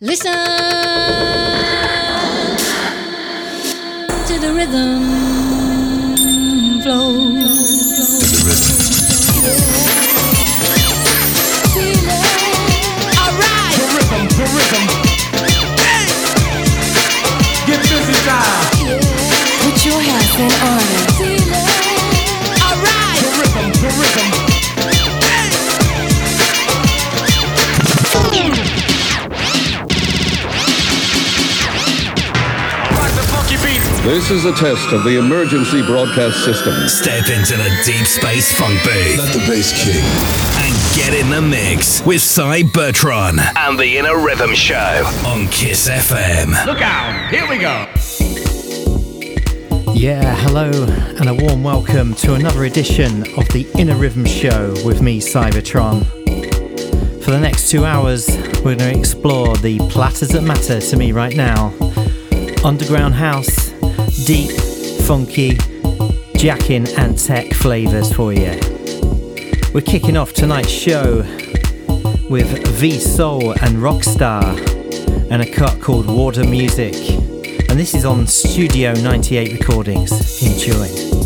Listen to the rhythm flow. To the rhythm. This is a test of the emergency broadcast system. Step into the deep space funk booth Let the bass kick. and get in the mix with Cybertron and the Inner Rhythm Show on Kiss FM. Look out. Here we go. Yeah, hello, and a warm welcome to another edition of the Inner Rhythm Show with me, Cybertron. For the next two hours, we're going to explore the platters that matter to me right now underground house, deep, funky, jacking, and tech flavours for you. We're kicking off tonight's show with V Soul and Rockstar and a cut called Water Music. And this is on Studio 98 Recordings. Enjoy.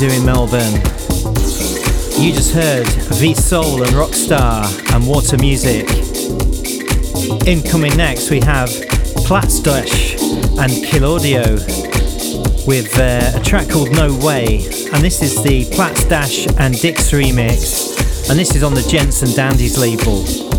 Do in Melbourne. You just heard V Soul and Rockstar and Water Music. Incoming next, we have Platzdash and Kilaudio with uh, a track called No Way. And this is the Platzdash and Dix remix. And this is on the Gents and Dandies label.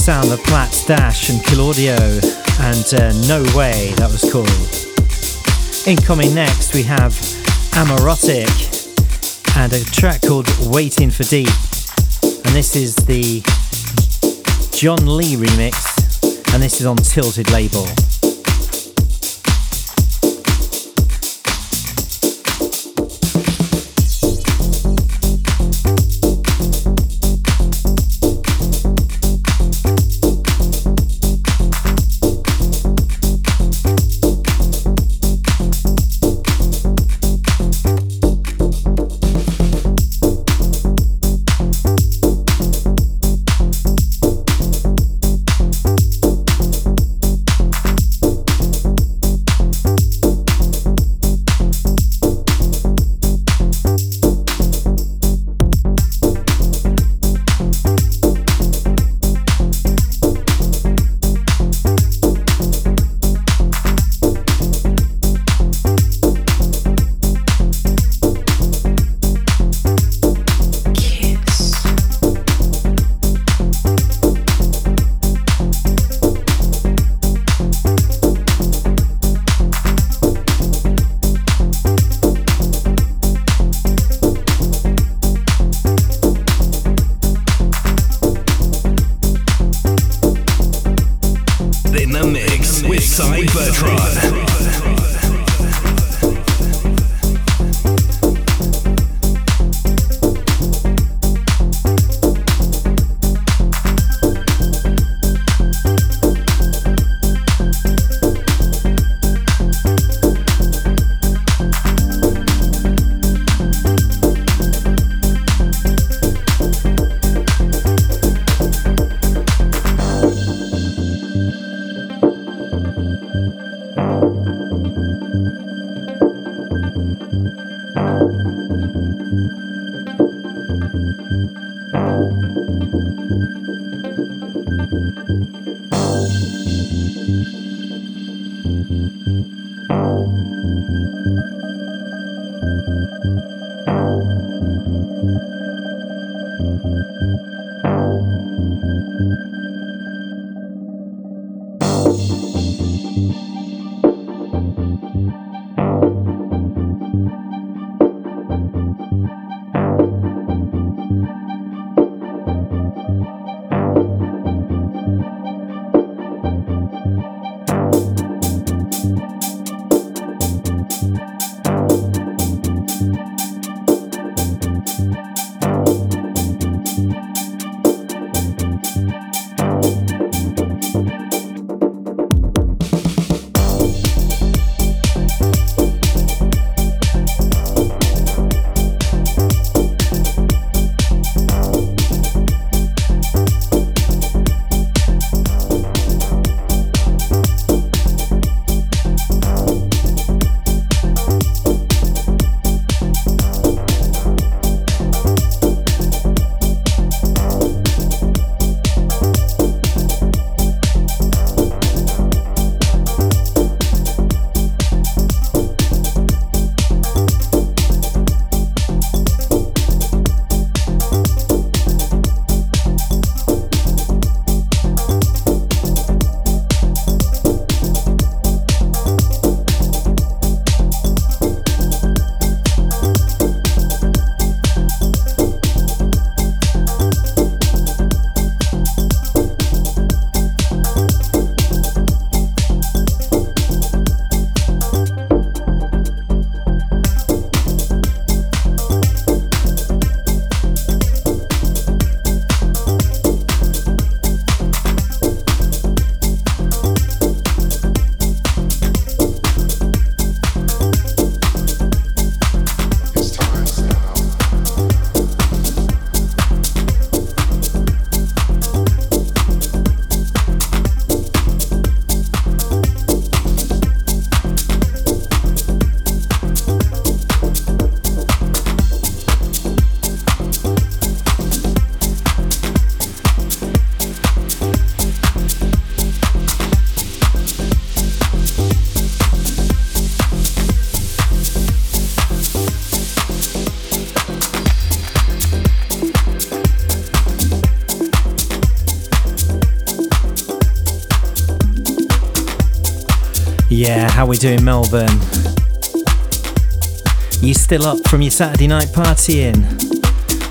Sound of Platts Dash and Claudio and uh, No Way, that was cool. Incoming next, we have Amorotic and a track called Waiting for Deep. And this is the John Lee remix, and this is on Tilted Label. We doing, Melbourne? You still up from your Saturday night partying?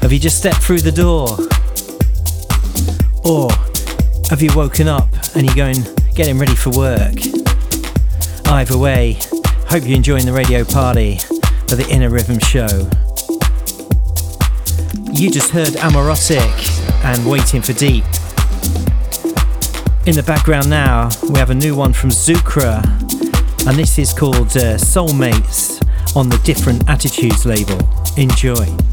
Have you just stepped through the door? Or have you woken up and you're going getting ready for work? Either way, hope you're enjoying the radio party for the Inner Rhythm Show. You just heard Amoretic and Waiting for Deep. In the background now, we have a new one from Zukra, and this is called uh, Soulmates on the Different Attitudes label. Enjoy.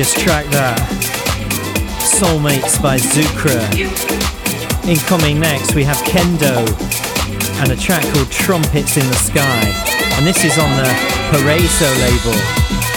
Gorgeous track that. Soulmates by Zukra. Incoming next, we have Kendo and a track called Trumpets in the Sky. And this is on the Paraiso label.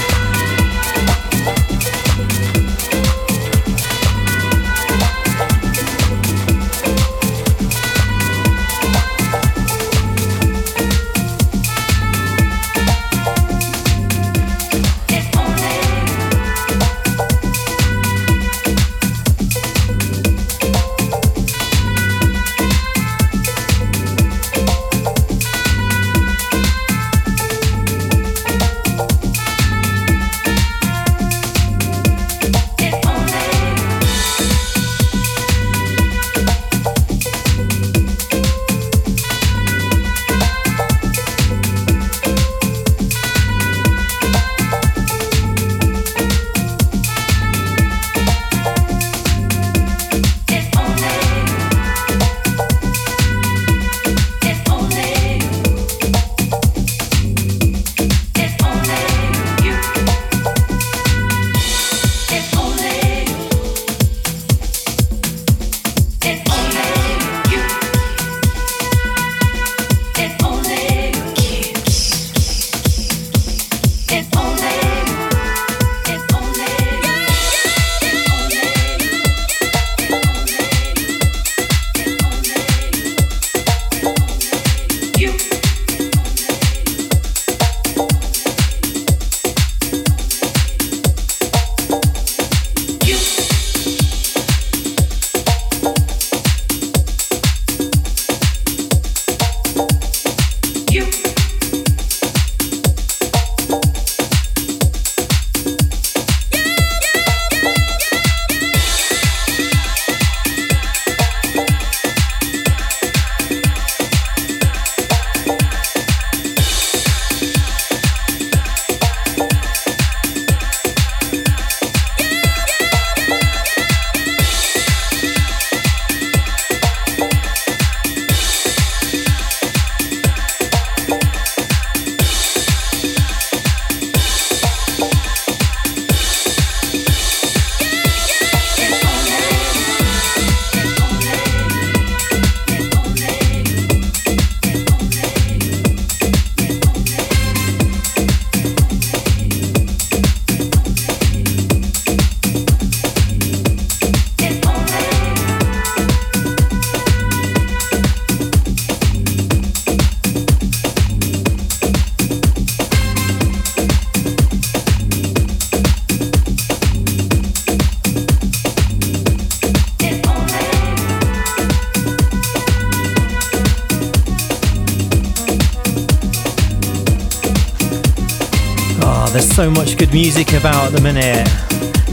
Much good music about at the minute.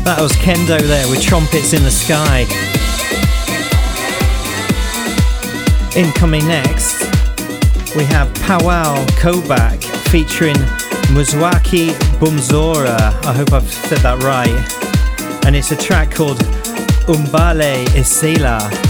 That was Kendo there with Trumpets in the Sky. Incoming next, we have Powwow Kobak featuring Muzwaki Bumzora. I hope I've said that right. And it's a track called Umbale Isela.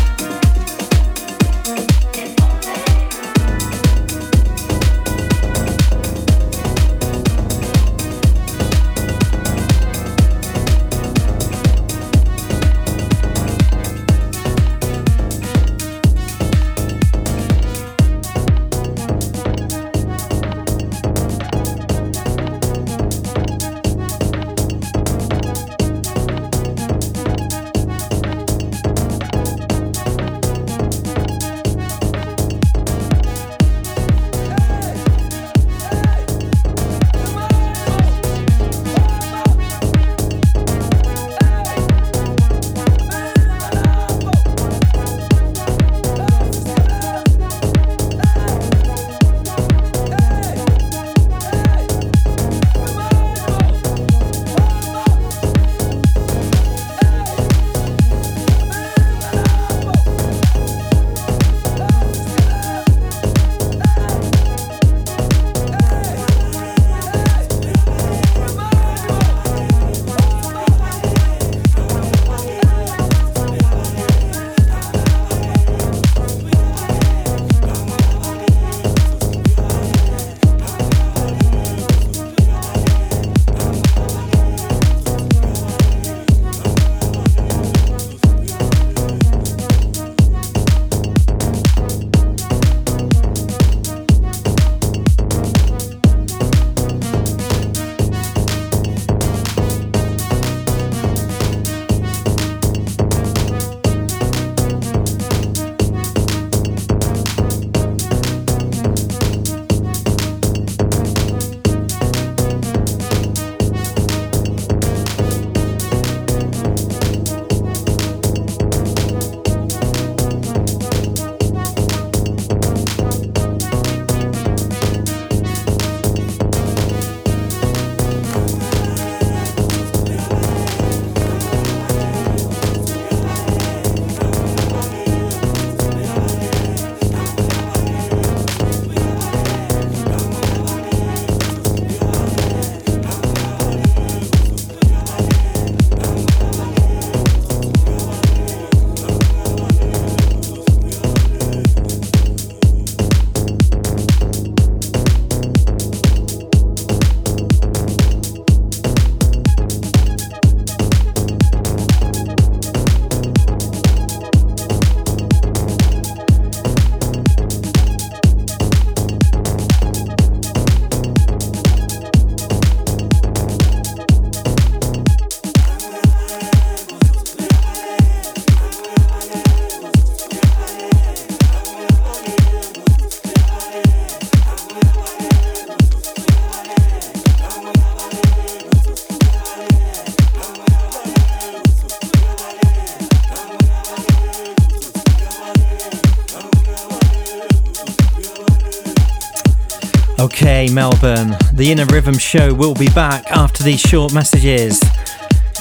The Inner Rhythm Show will be back after these short messages.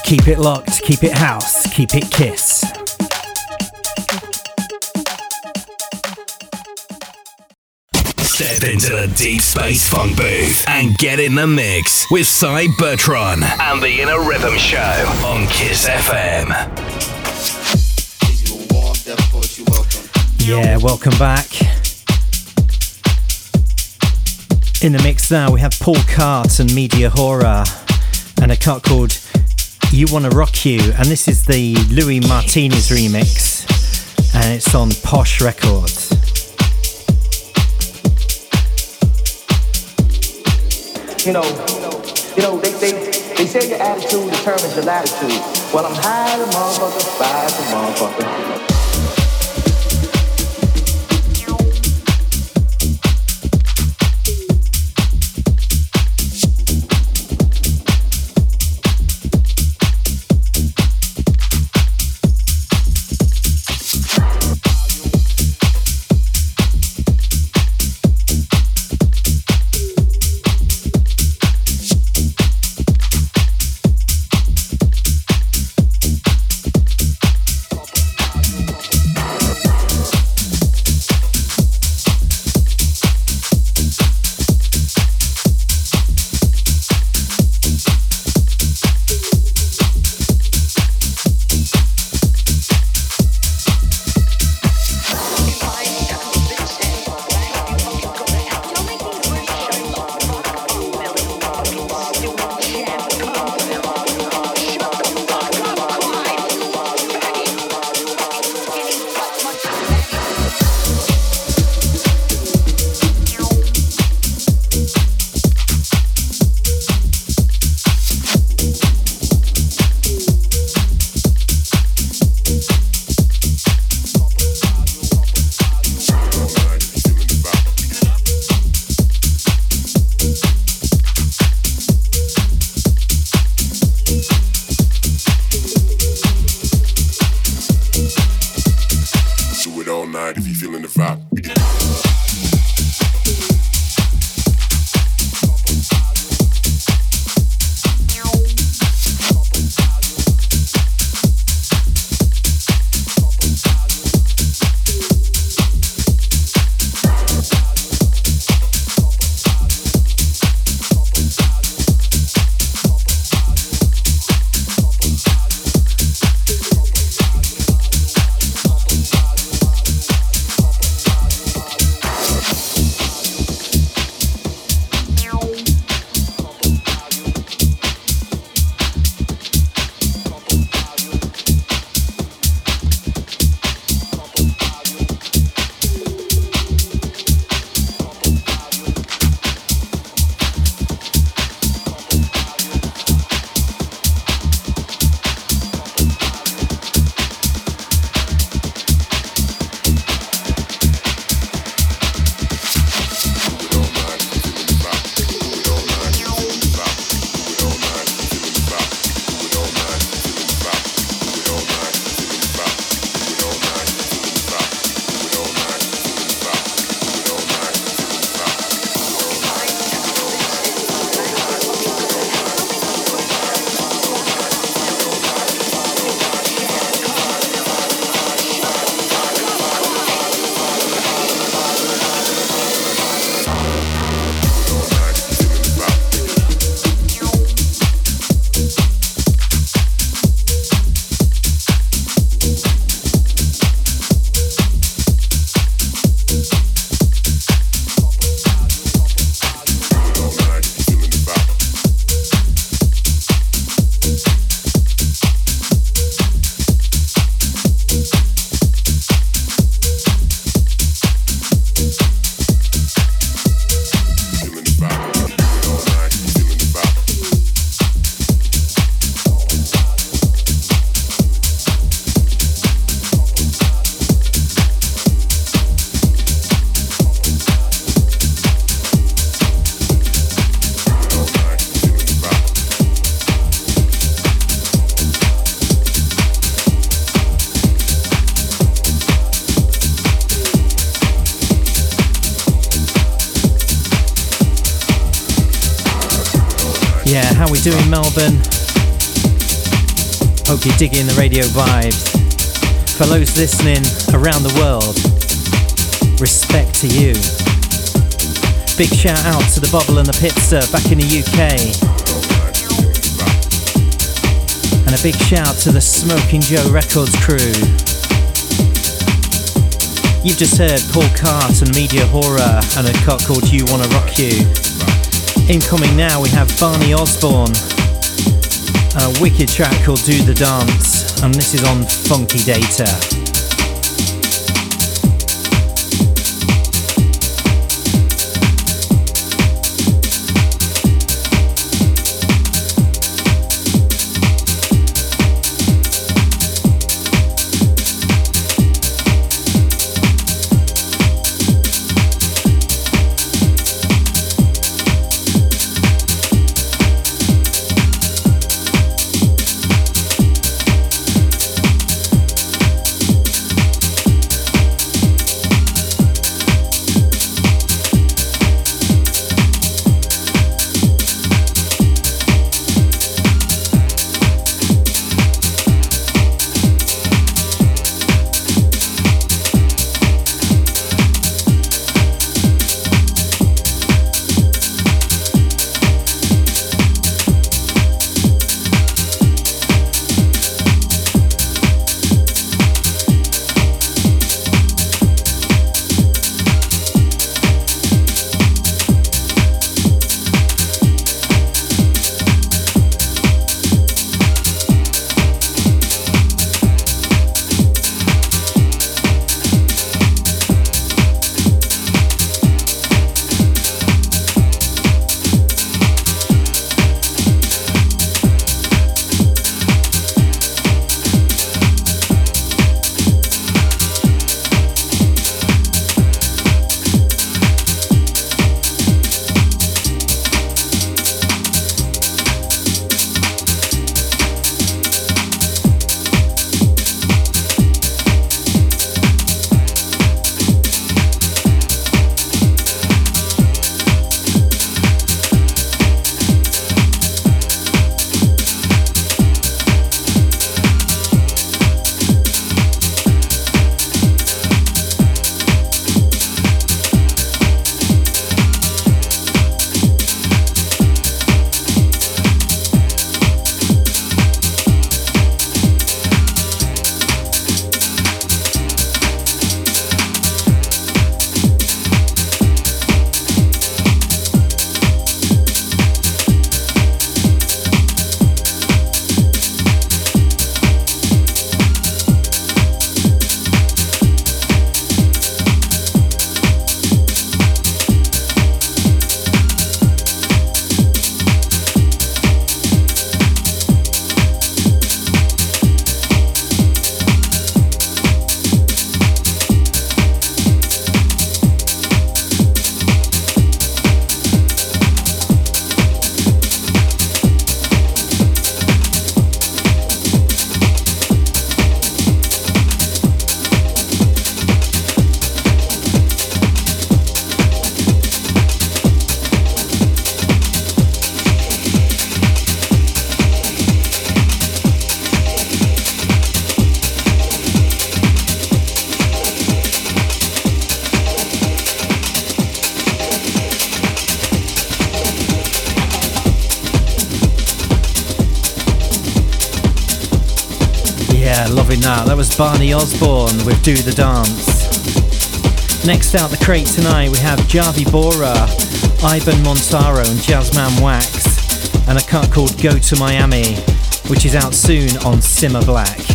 Keep it locked, keep it house, keep it kiss. Step into the deep space funk booth and get in the mix with Cy Bertron and the Inner Rhythm Show on Kiss FM. Yeah, welcome back. In the mix now, we have Paul Cart and Media Hora and a cut called You Wanna Rock You. And this is the Louis Martinez remix, and it's on Posh Records. You know, you know, they, they, they say your attitude determines your latitude. Well, I'm high the motherfucker, fire the motherfucker. Melbourne? Hope you're digging the radio vibes. For those listening around the world, respect to you. Big shout out to the Bubble and the Pitster back in the UK. And a big shout to the Smoking Joe Records crew. You've just heard Paul Cart and Media Horror and a cut called You Wanna Rock You. Incoming now, we have Barney Osborne, a wicked track called Do the Dance, and this is on Funky Data. That. Was Barney Osborne with Do the Dance. Next out the crate tonight, we have Javi Bora, Ivan Montaro, and Jazzman Wax, and a cut called Go to Miami, which is out soon on Simmer Black.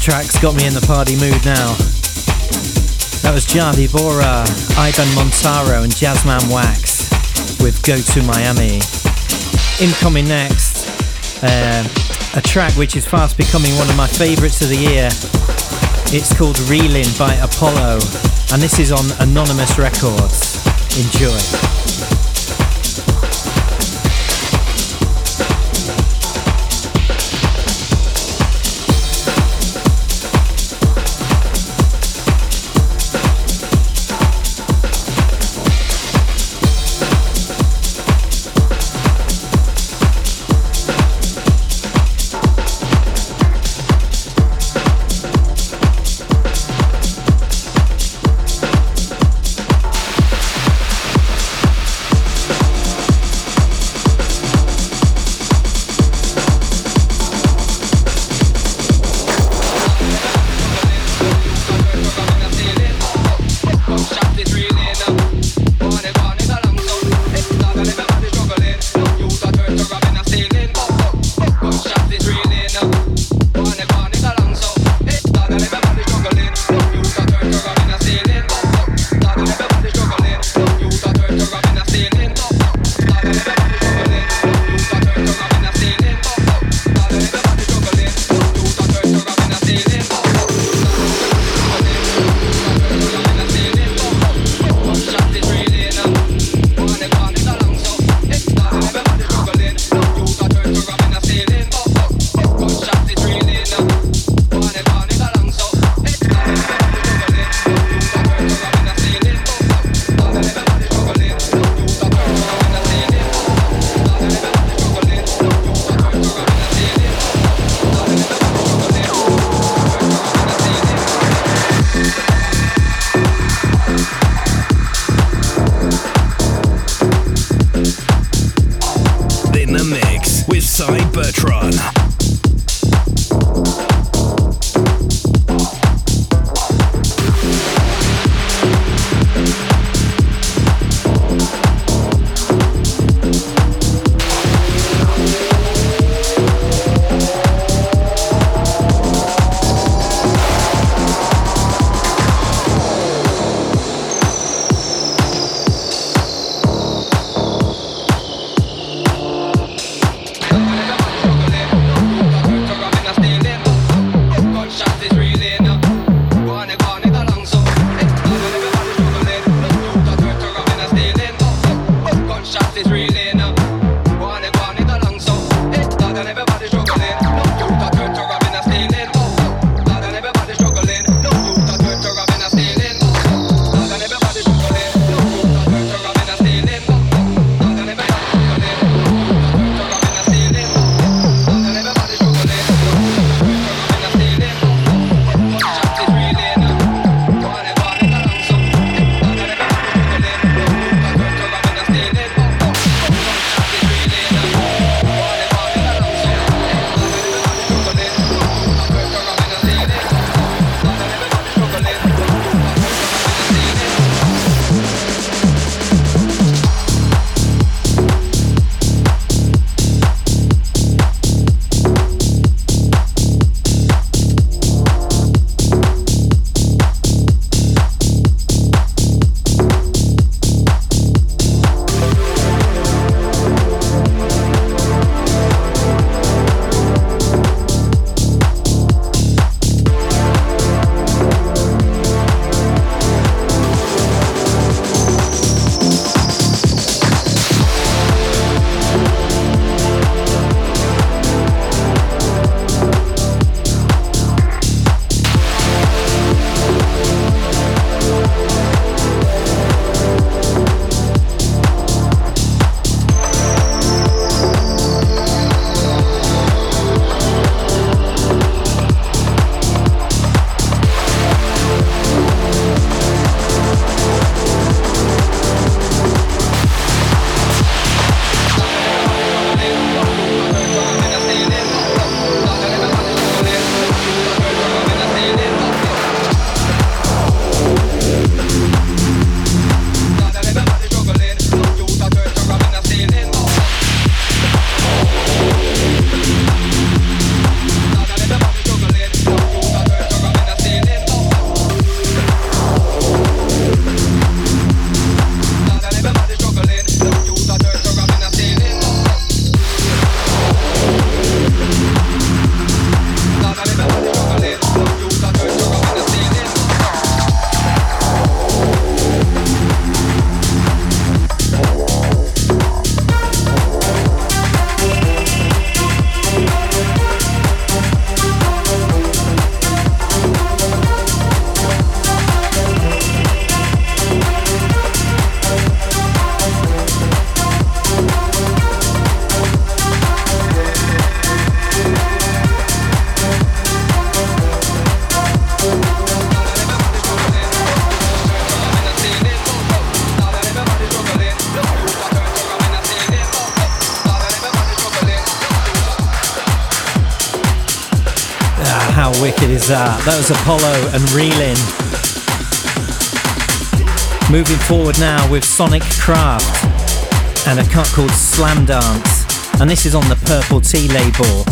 Track's got me in the party mood now. That was Javi Bora, Ivan Montaro, and Jazzman Wax with Go to Miami. Incoming next, uh, a track which is fast becoming one of my favourites of the year. It's called Reeling by Apollo, and this is on Anonymous Records. Enjoy. That? Was Apollo and Reelin. Moving forward now with Sonic Craft and a cut called Slam Dance. And this is on the Purple Tea label.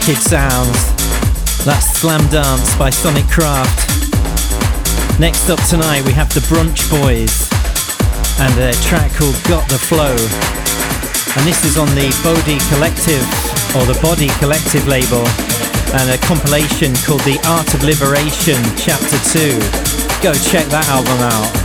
Wicked sounds. That's Slam Dance by Sonic Craft. Next up tonight we have the Brunch Boys and a track called Got the Flow. And this is on the Body Collective or the Body Collective label and a compilation called The Art of Liberation Chapter 2. Go check that album out.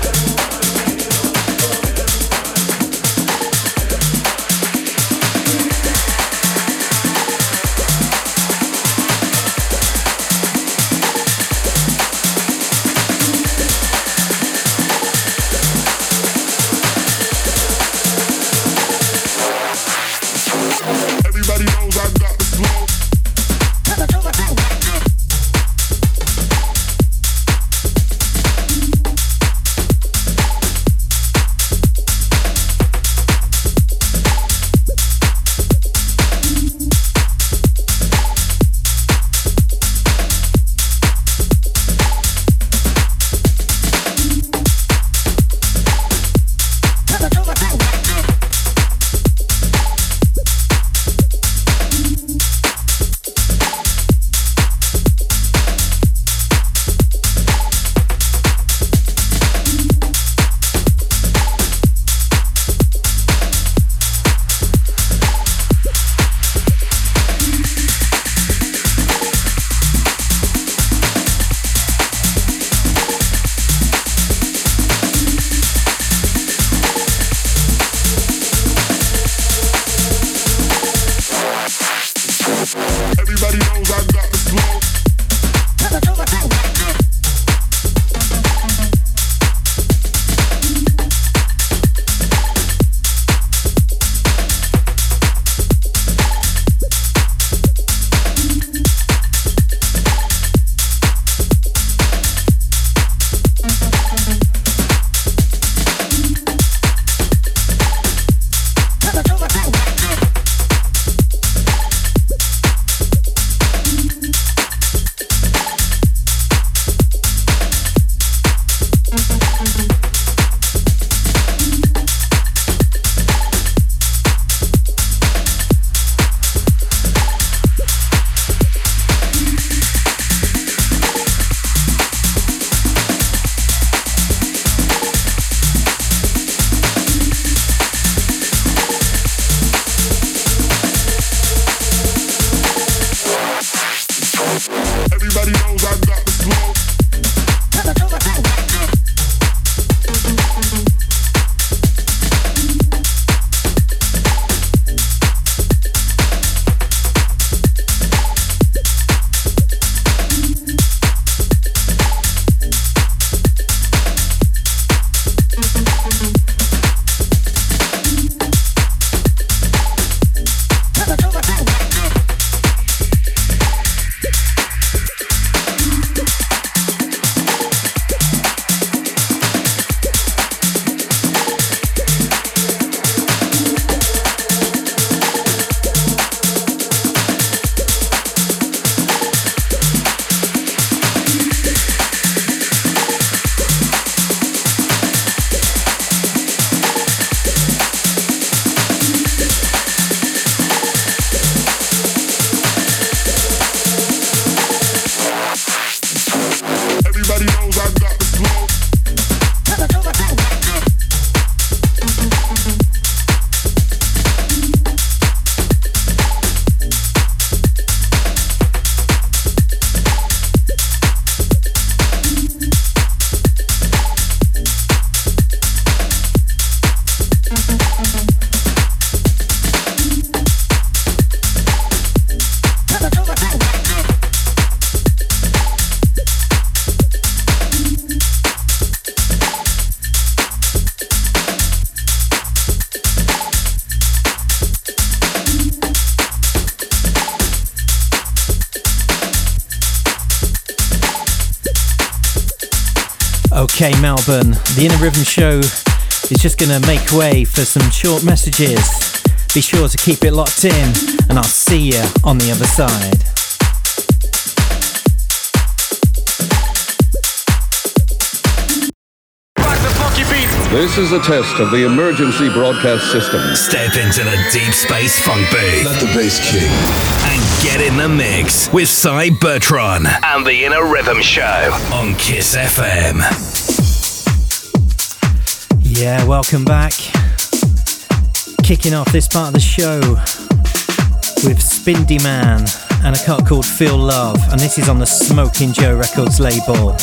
Okay, Melbourne, the Inner Rhythm Show is just going to make way for some short messages. Be sure to keep it locked in, and I'll see you on the other side. This is a test of the emergency broadcast system. Step into the deep space funk booth. Let the bass kick. And get in the mix with Cybertron and the Inner Rhythm Show on Kiss FM. Yeah, welcome back. Kicking off this part of the show with Spindy Man and a cut called Feel Love, and this is on the Smoking Joe Records label.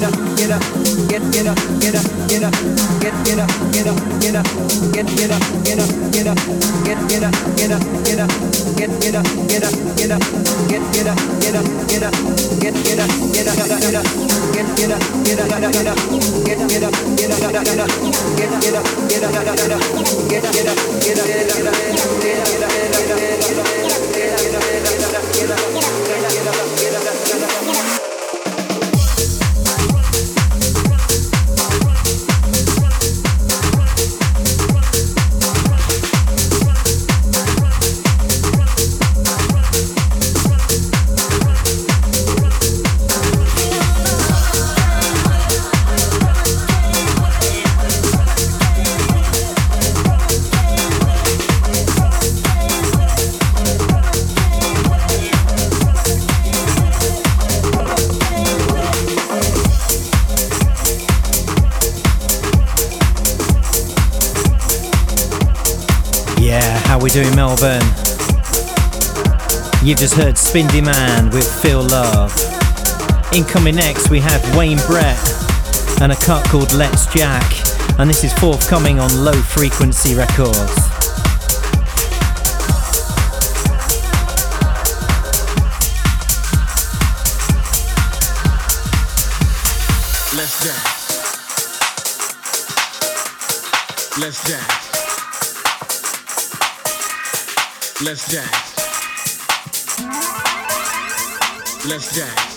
Doing You've just heard Spindy Man with Feel Love. Incoming next, we have Wayne Brett and a cut called Let's Jack, and this is forthcoming on Low Frequency Records. Let's dance. Let's dance. Let's dance. Let's dance.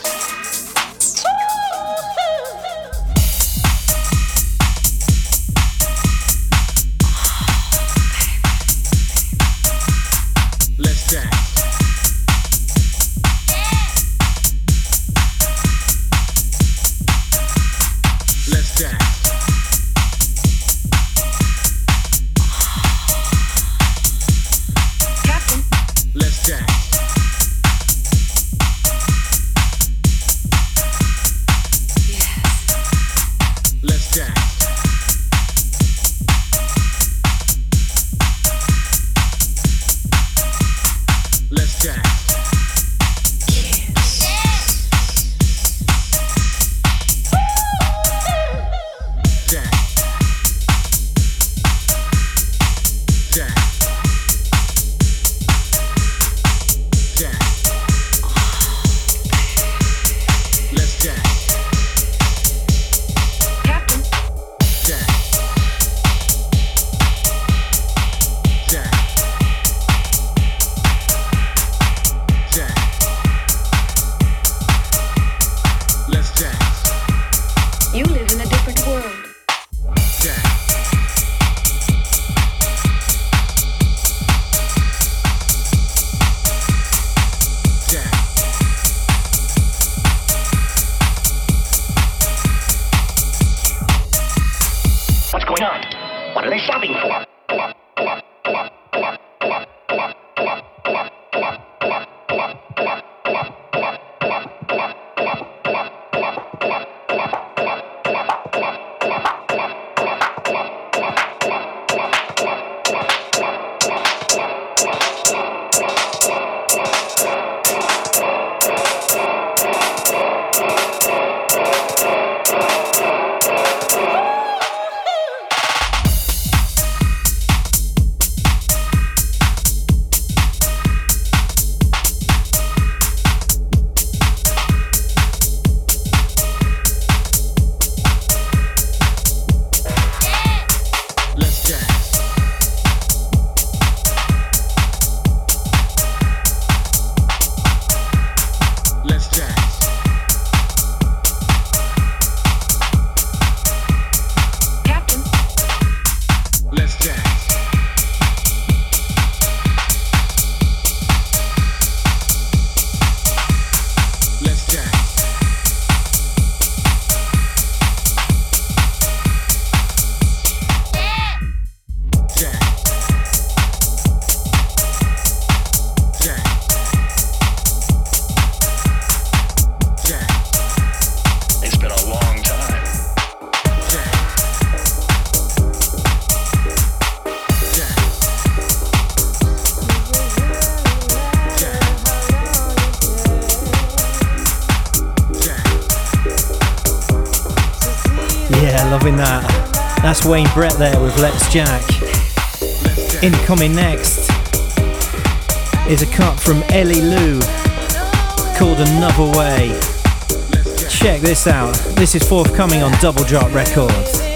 Brett there with Let's Jack. Incoming next is a cut from Ellie Lou called Another Way. Check this out. This is forthcoming on Double Drop Records.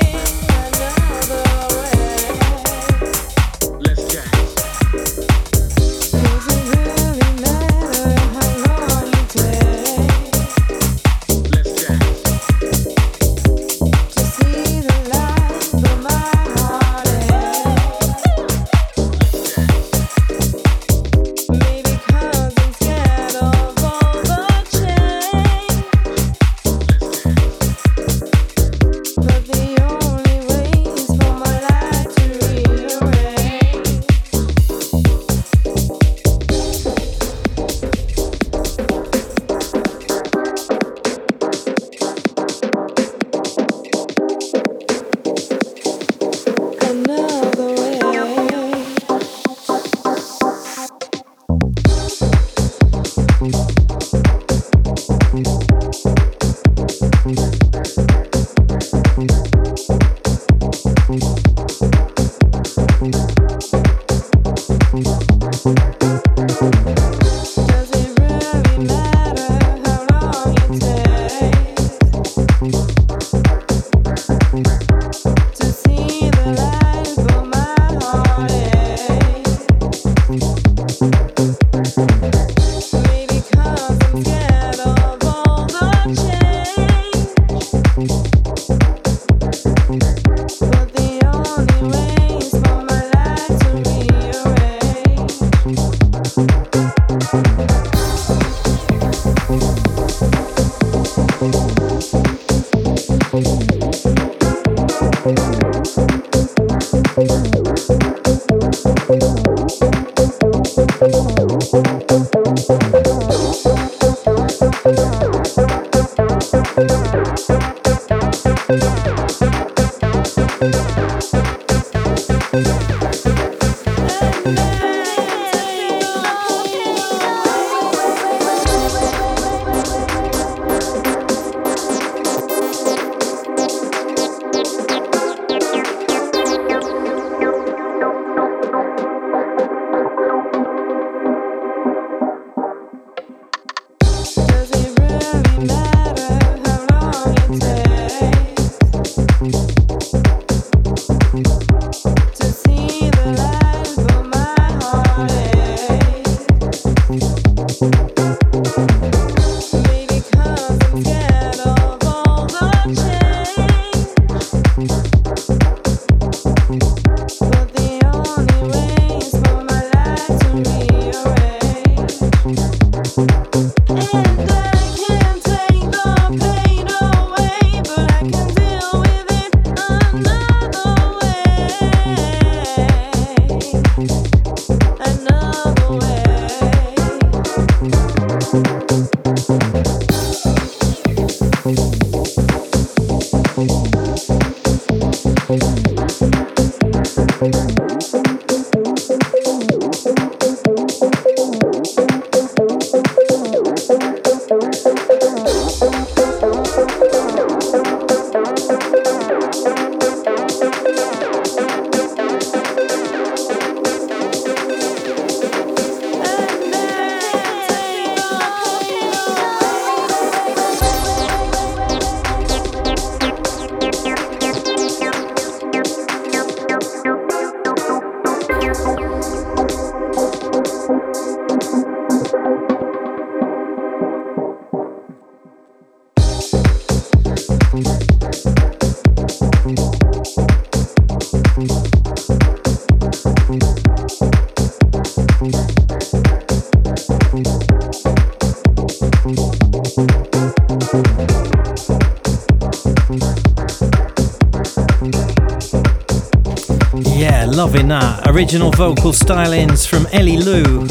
Original vocal stylings from Ellie Lou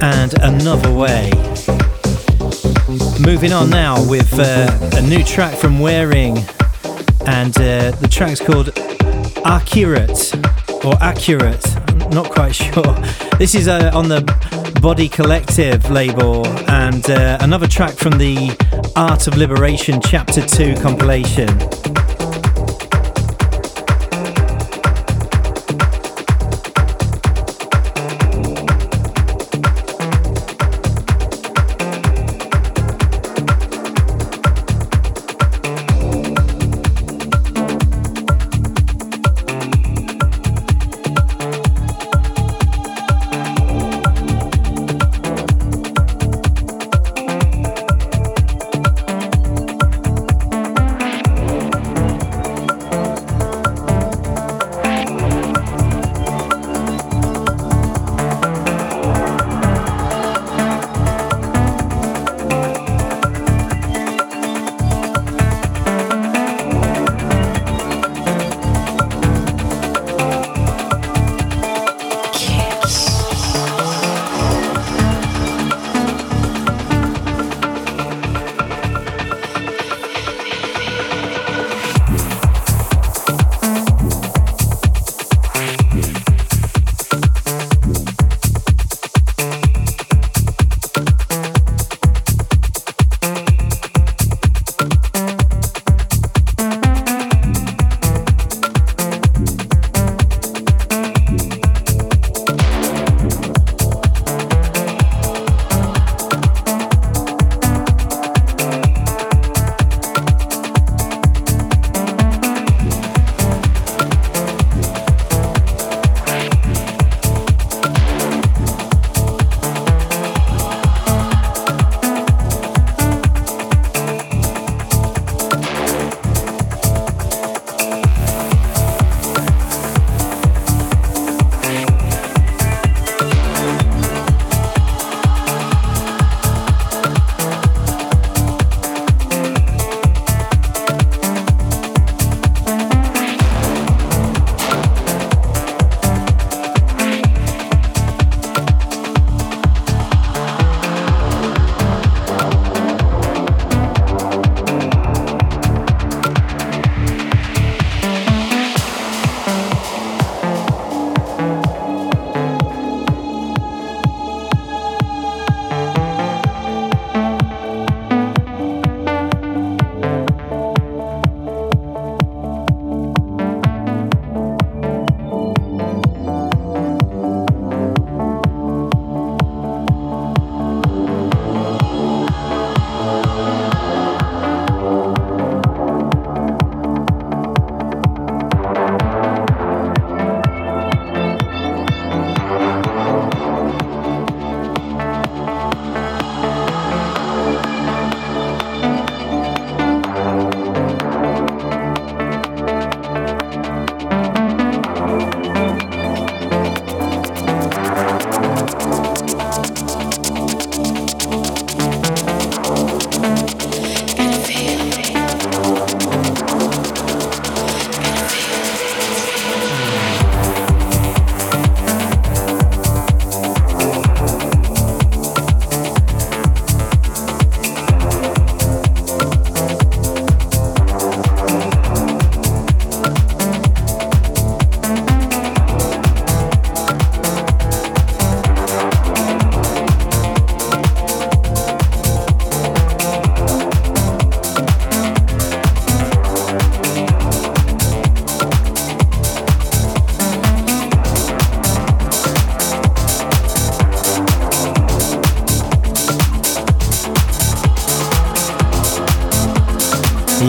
and Another Way. Moving on now with uh, a new track from Wearing, and uh, the track's called Accurate or Accurate. I'm not quite sure. This is uh, on the Body Collective label, and uh, another track from the Art of Liberation Chapter 2 compilation.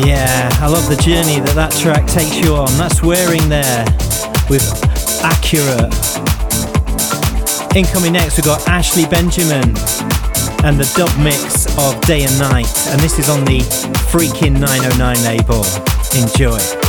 Yeah, I love the journey that that track takes you on. That's wearing there with Accurate. Incoming next, we've got Ashley Benjamin and the dub mix of Day and Night, and this is on the Freaking 909 label. Enjoy.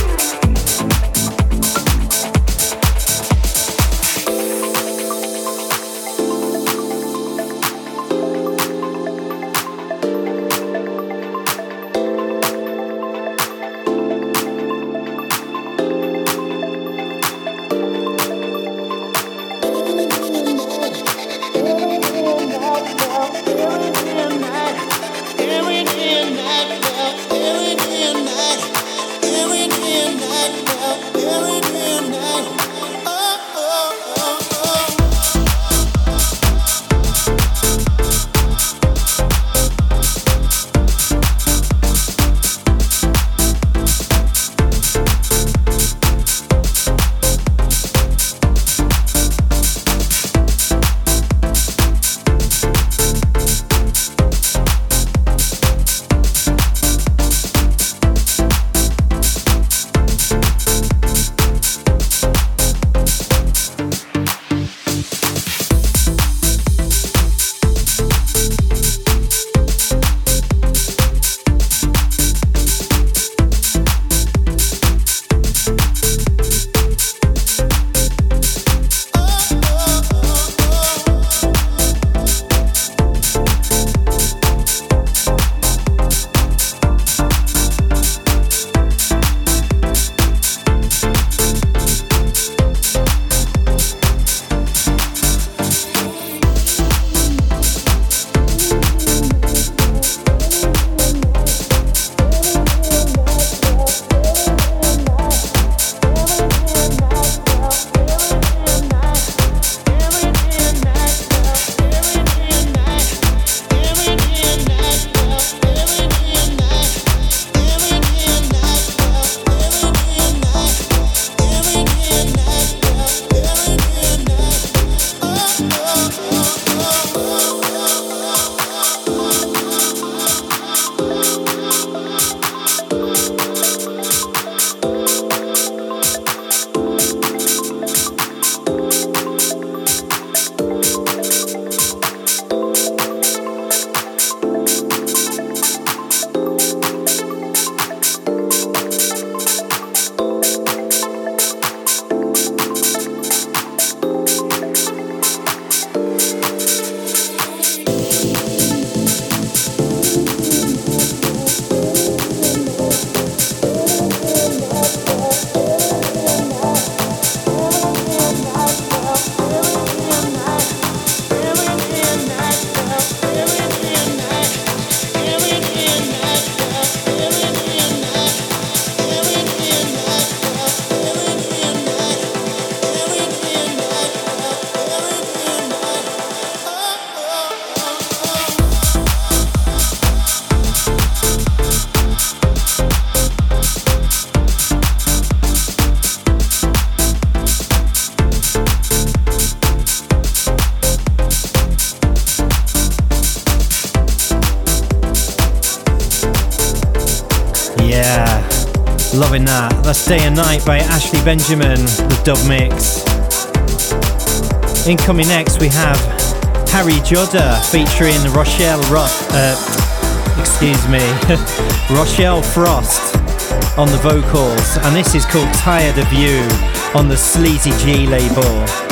Day and Night by Ashley Benjamin, with dub mix. Incoming next, we have Harry Jodder featuring Rochelle Roth, uh, excuse me, Rochelle Frost on the vocals, and this is called Tired of You on the Sleazy G label.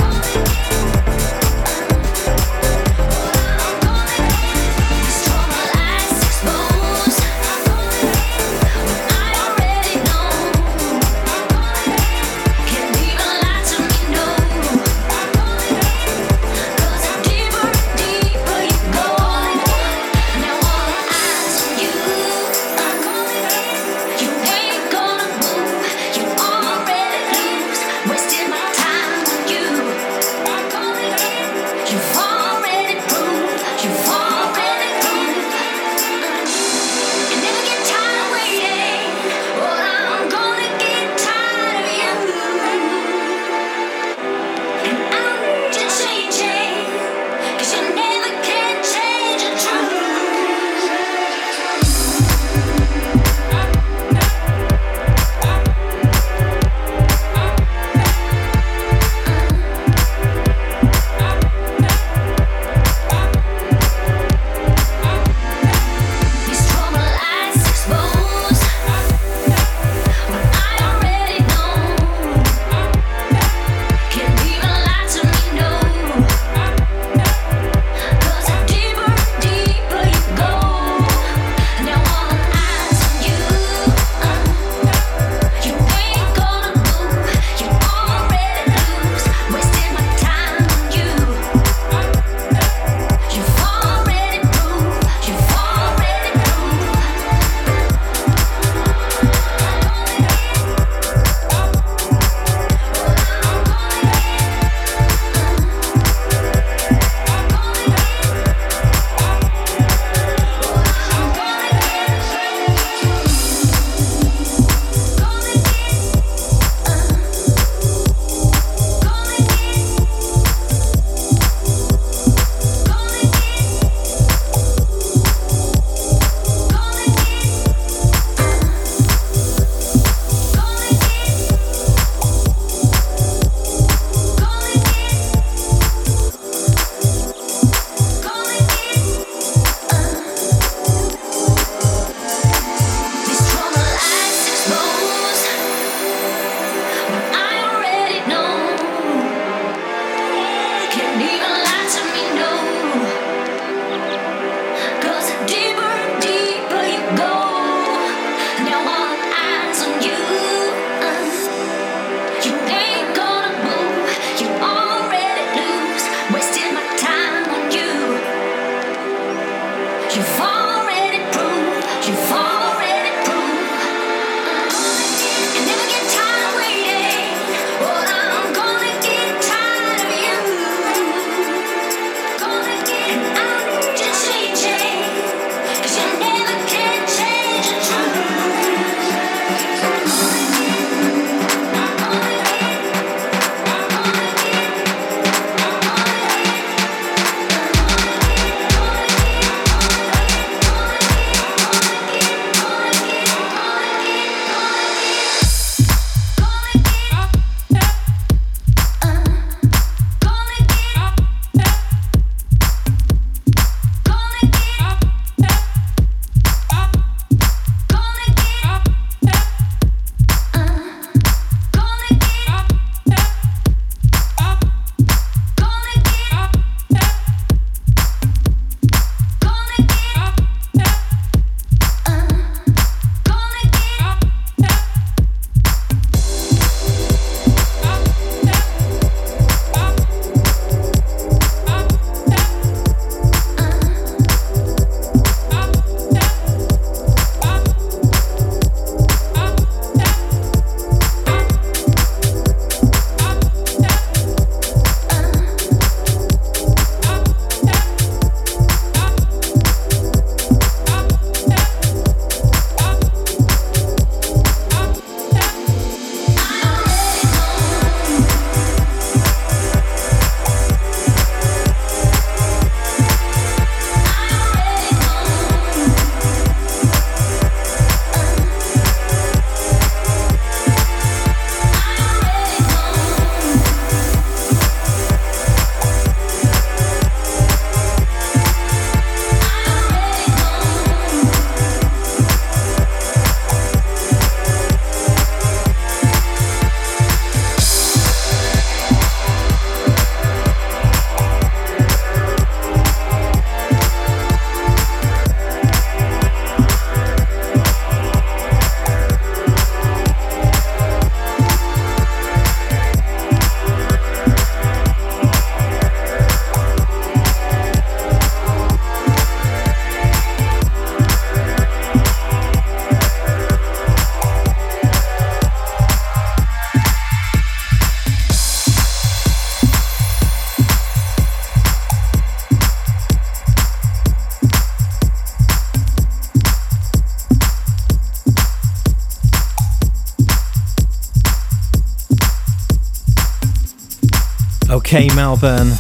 Okay, Melbourne.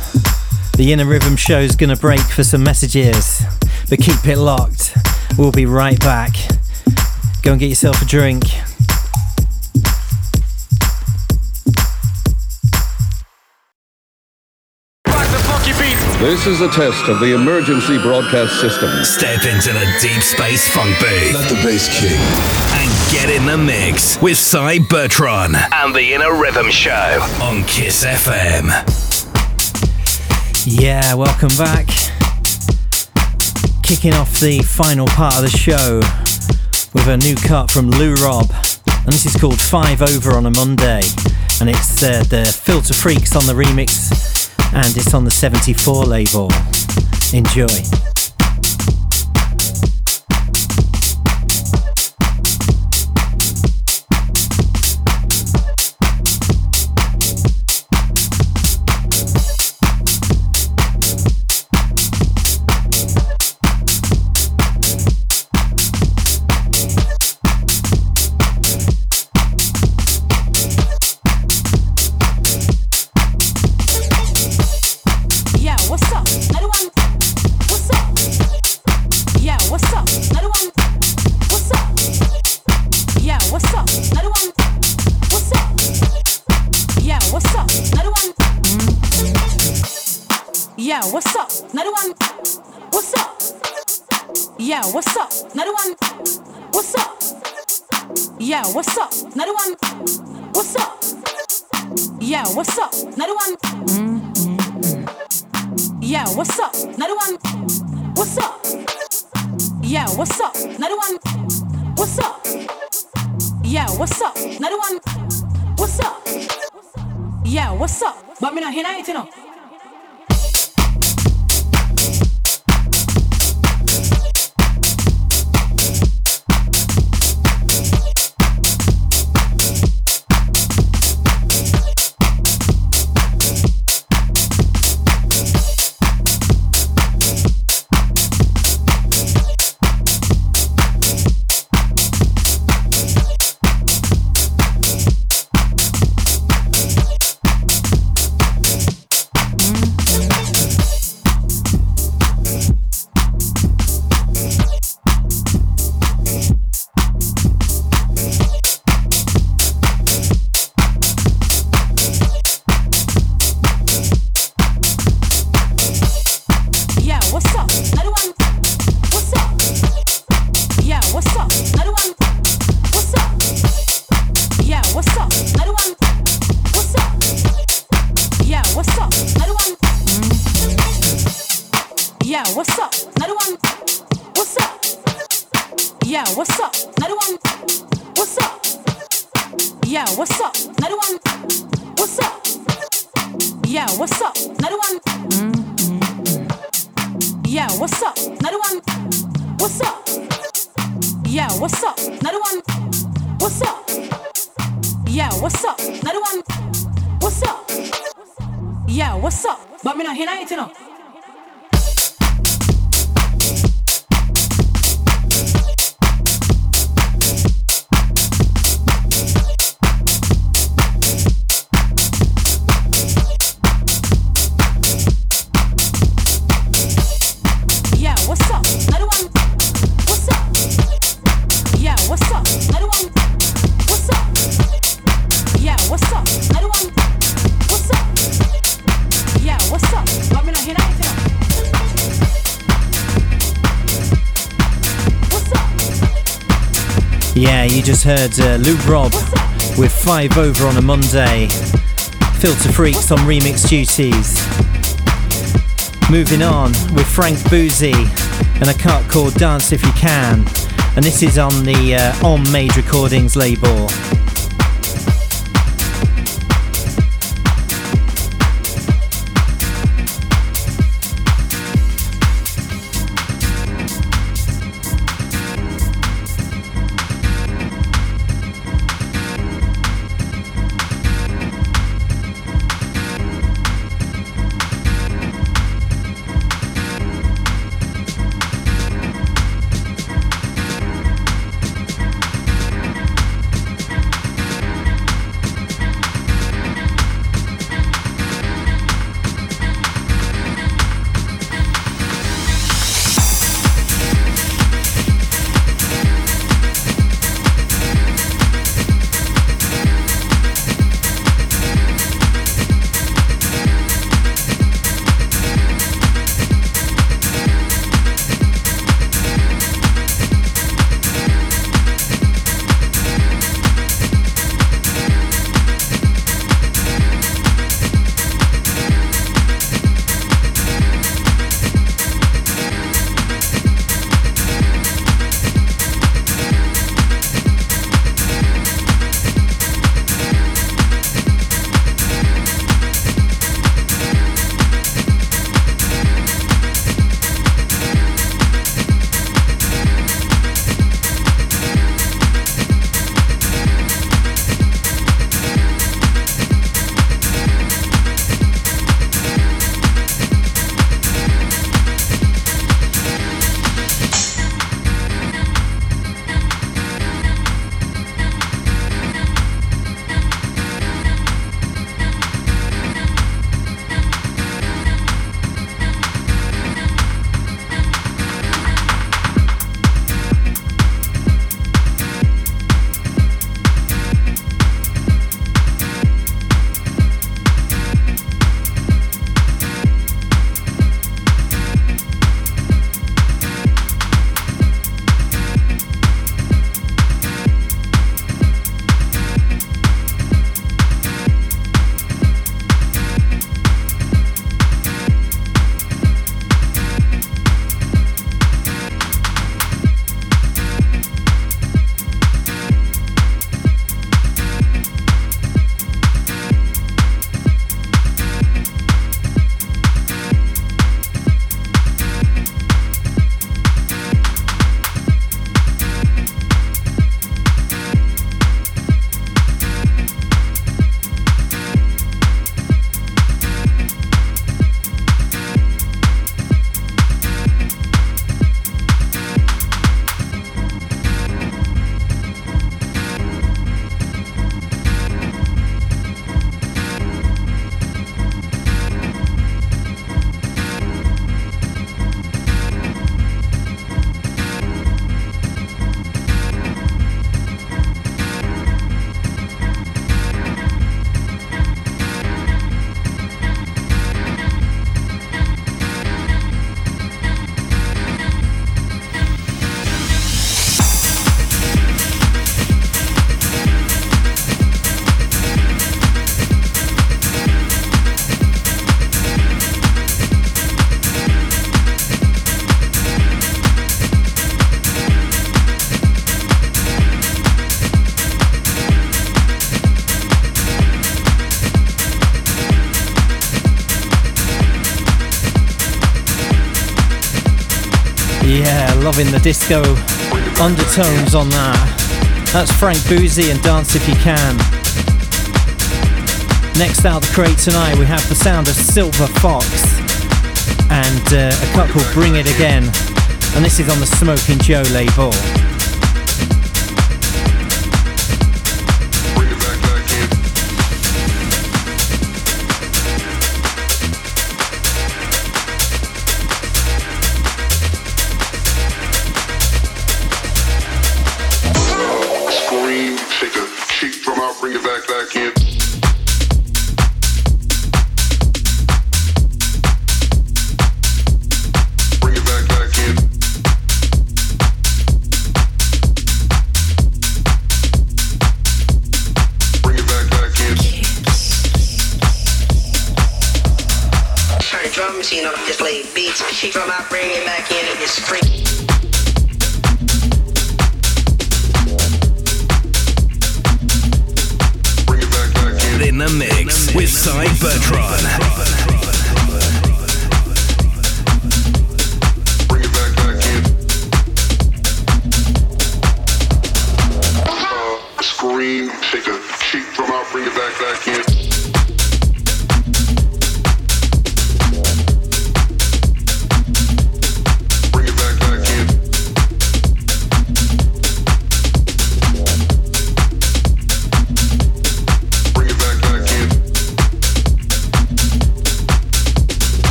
The Inner Rhythm show's gonna break for some messages, but keep it locked. We'll be right back. Go and get yourself a drink. This is a test of the emergency broadcast system. Step into the deep space funk booth. Let the bass kick. And get in the mix with Cybertron and the Inner Rhythm Show on Kiss FM. Yeah, welcome back. Kicking off the final part of the show with a new cut from Lou Rob. And this is called Five Over on a Monday. And it's uh, the Filter Freaks on the remix and it's on the 74 label. Enjoy. Yeah, what's up? Another one. What's up? Yeah, what's up? Another one. Yeah, what's up? Another one. What's up? Yeah, what's up? Another one. What's up? Yeah, what's up? Another one. What's up? Yeah, what's up? But me not hear you know. Just heard uh, Luke Rob with Five Over on a Monday. Filter Freaks on remix duties. Moving on with Frank Boozy and a cut called Dance If You Can. And this is on the uh, On Made Recordings label. Loving the disco undertones on that. That's Frank Boozy and Dance If You Can. Next out of the crate tonight, we have the sound of Silver Fox and uh, a called Bring It Again. And this is on the Smoking Joe label.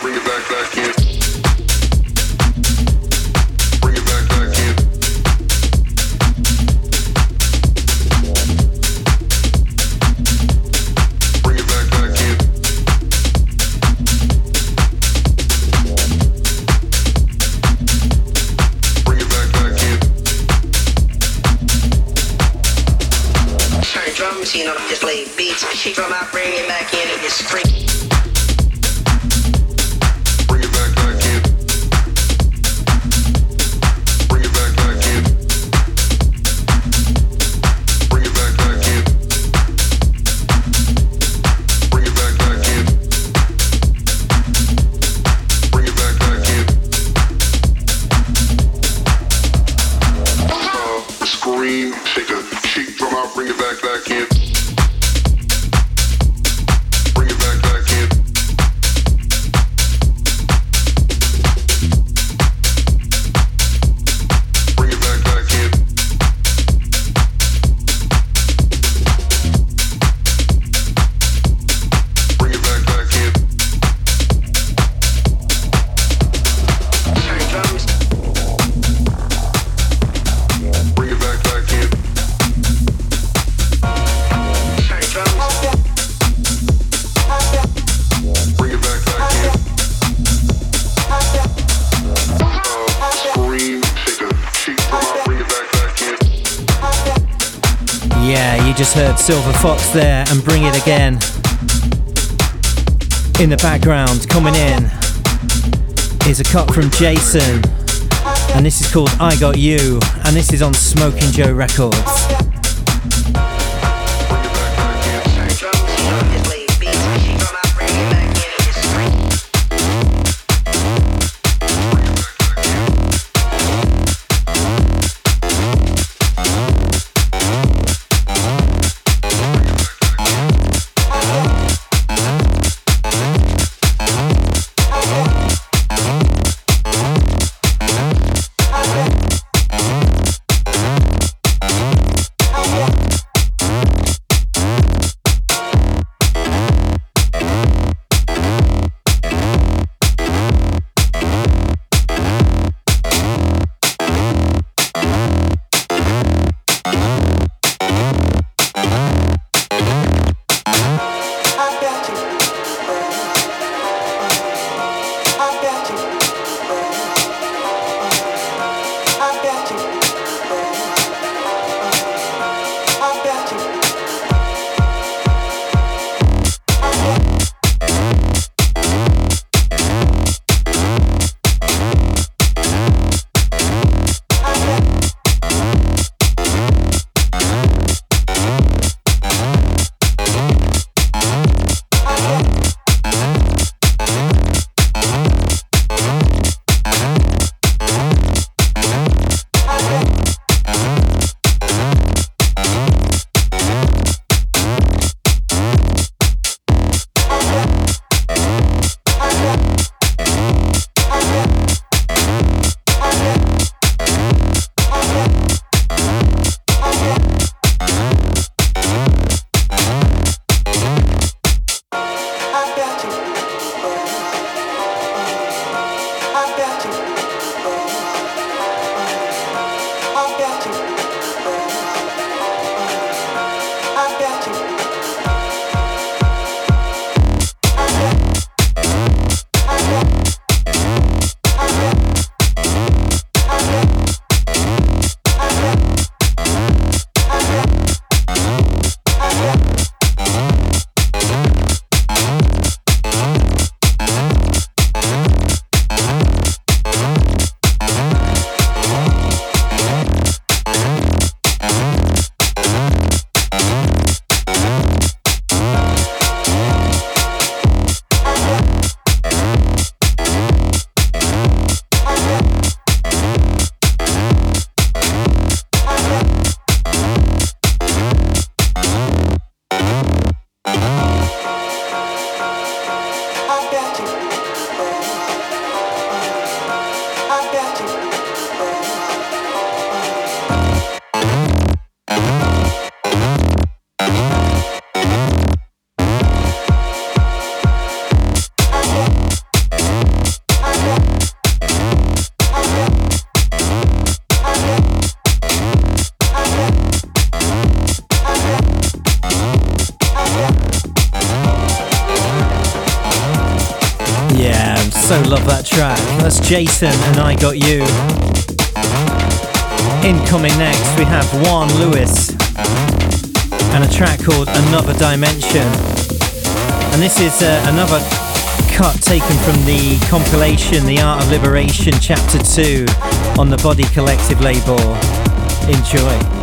Bring it back, back in. Silver Fox there and bring it again. In the background, coming in, is a cut from Jason, and this is called I Got You, and this is on Smoking Joe Records. Jason and I Got You. Incoming next, we have Juan Lewis and a track called Another Dimension. And this is uh, another cut taken from the compilation The Art of Liberation Chapter 2 on the Body Collective label. Enjoy.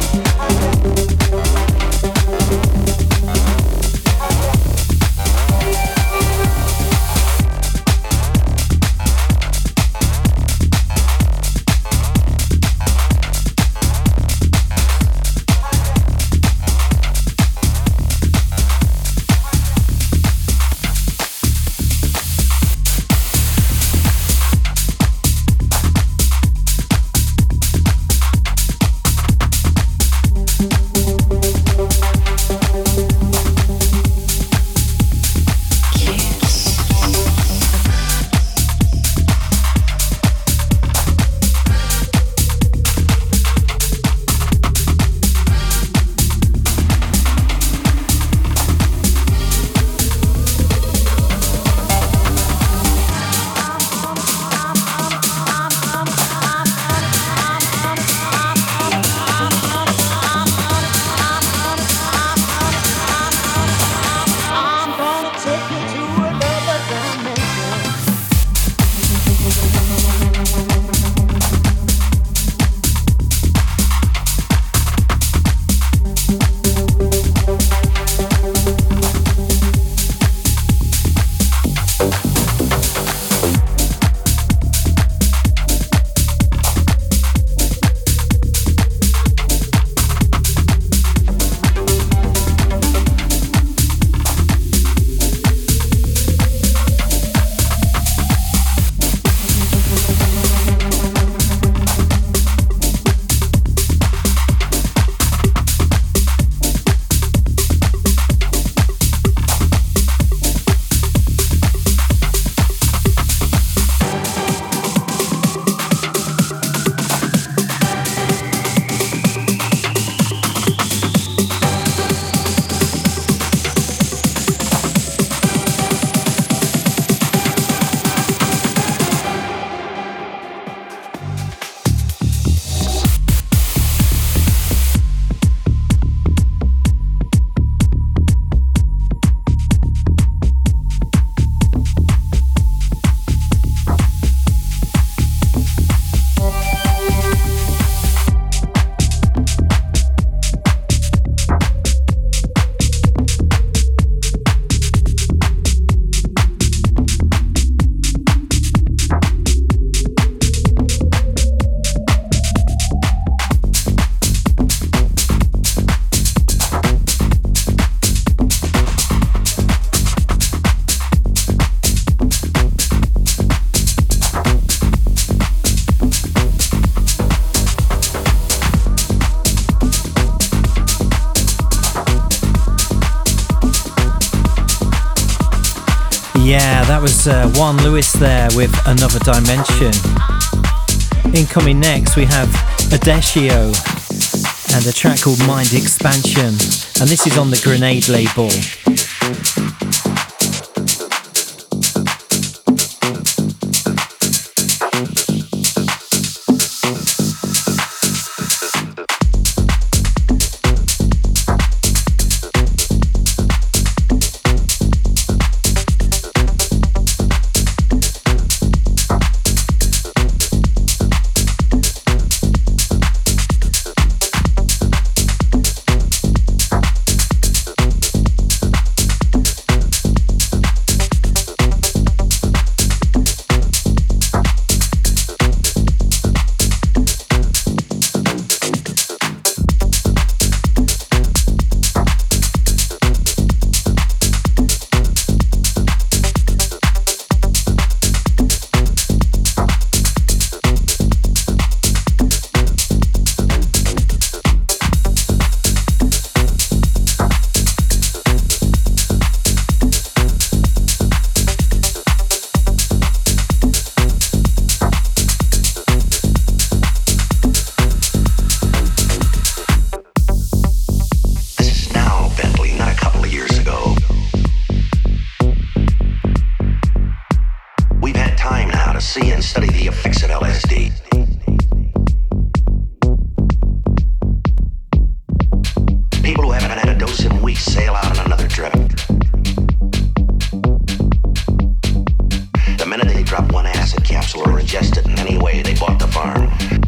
Was uh, Juan Lewis there with Another Dimension. Incoming next, we have Adesio and a track called Mind Expansion, and this is on the Grenade label. capsule or ingest in any way, they bought the farm.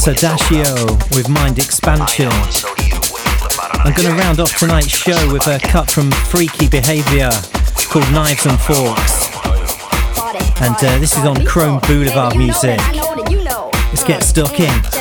That's with Mind Expansion. I'm going to round off tonight's show with a cut from Freaky Behaviour called Knives and Forks. And uh, this is on Chrome Boulevard Music. Let's get stuck in.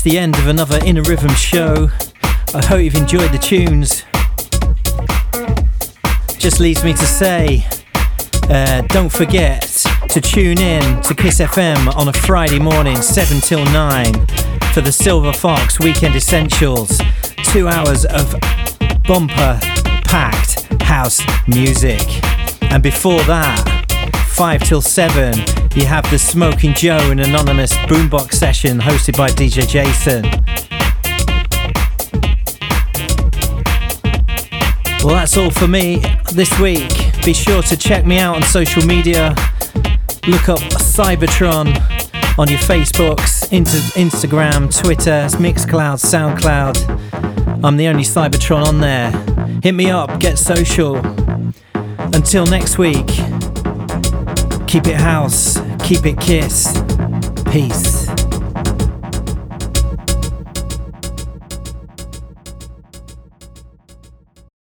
Reached the end of another Inner Rhythm show. I hope you've enjoyed the tunes. Just leaves me to say, uh, don't forget to tune in to Kiss FM on a Friday morning, 7 till 9, for the Silver Fox Weekend Essentials. Two hours of bumper packed house music. And before that, 5 till 7, you have the Smoking Joe and Anonymous Boombox session hosted by DJ Jason. Well, that's all for me this week. Be sure to check me out on social media. Look up Cybertron on your Facebooks, Instagram, Twitter, Mixcloud, Soundcloud. I'm the only Cybertron on there. Hit me up, get social. Until next week, keep it house, keep it kiss. Peace.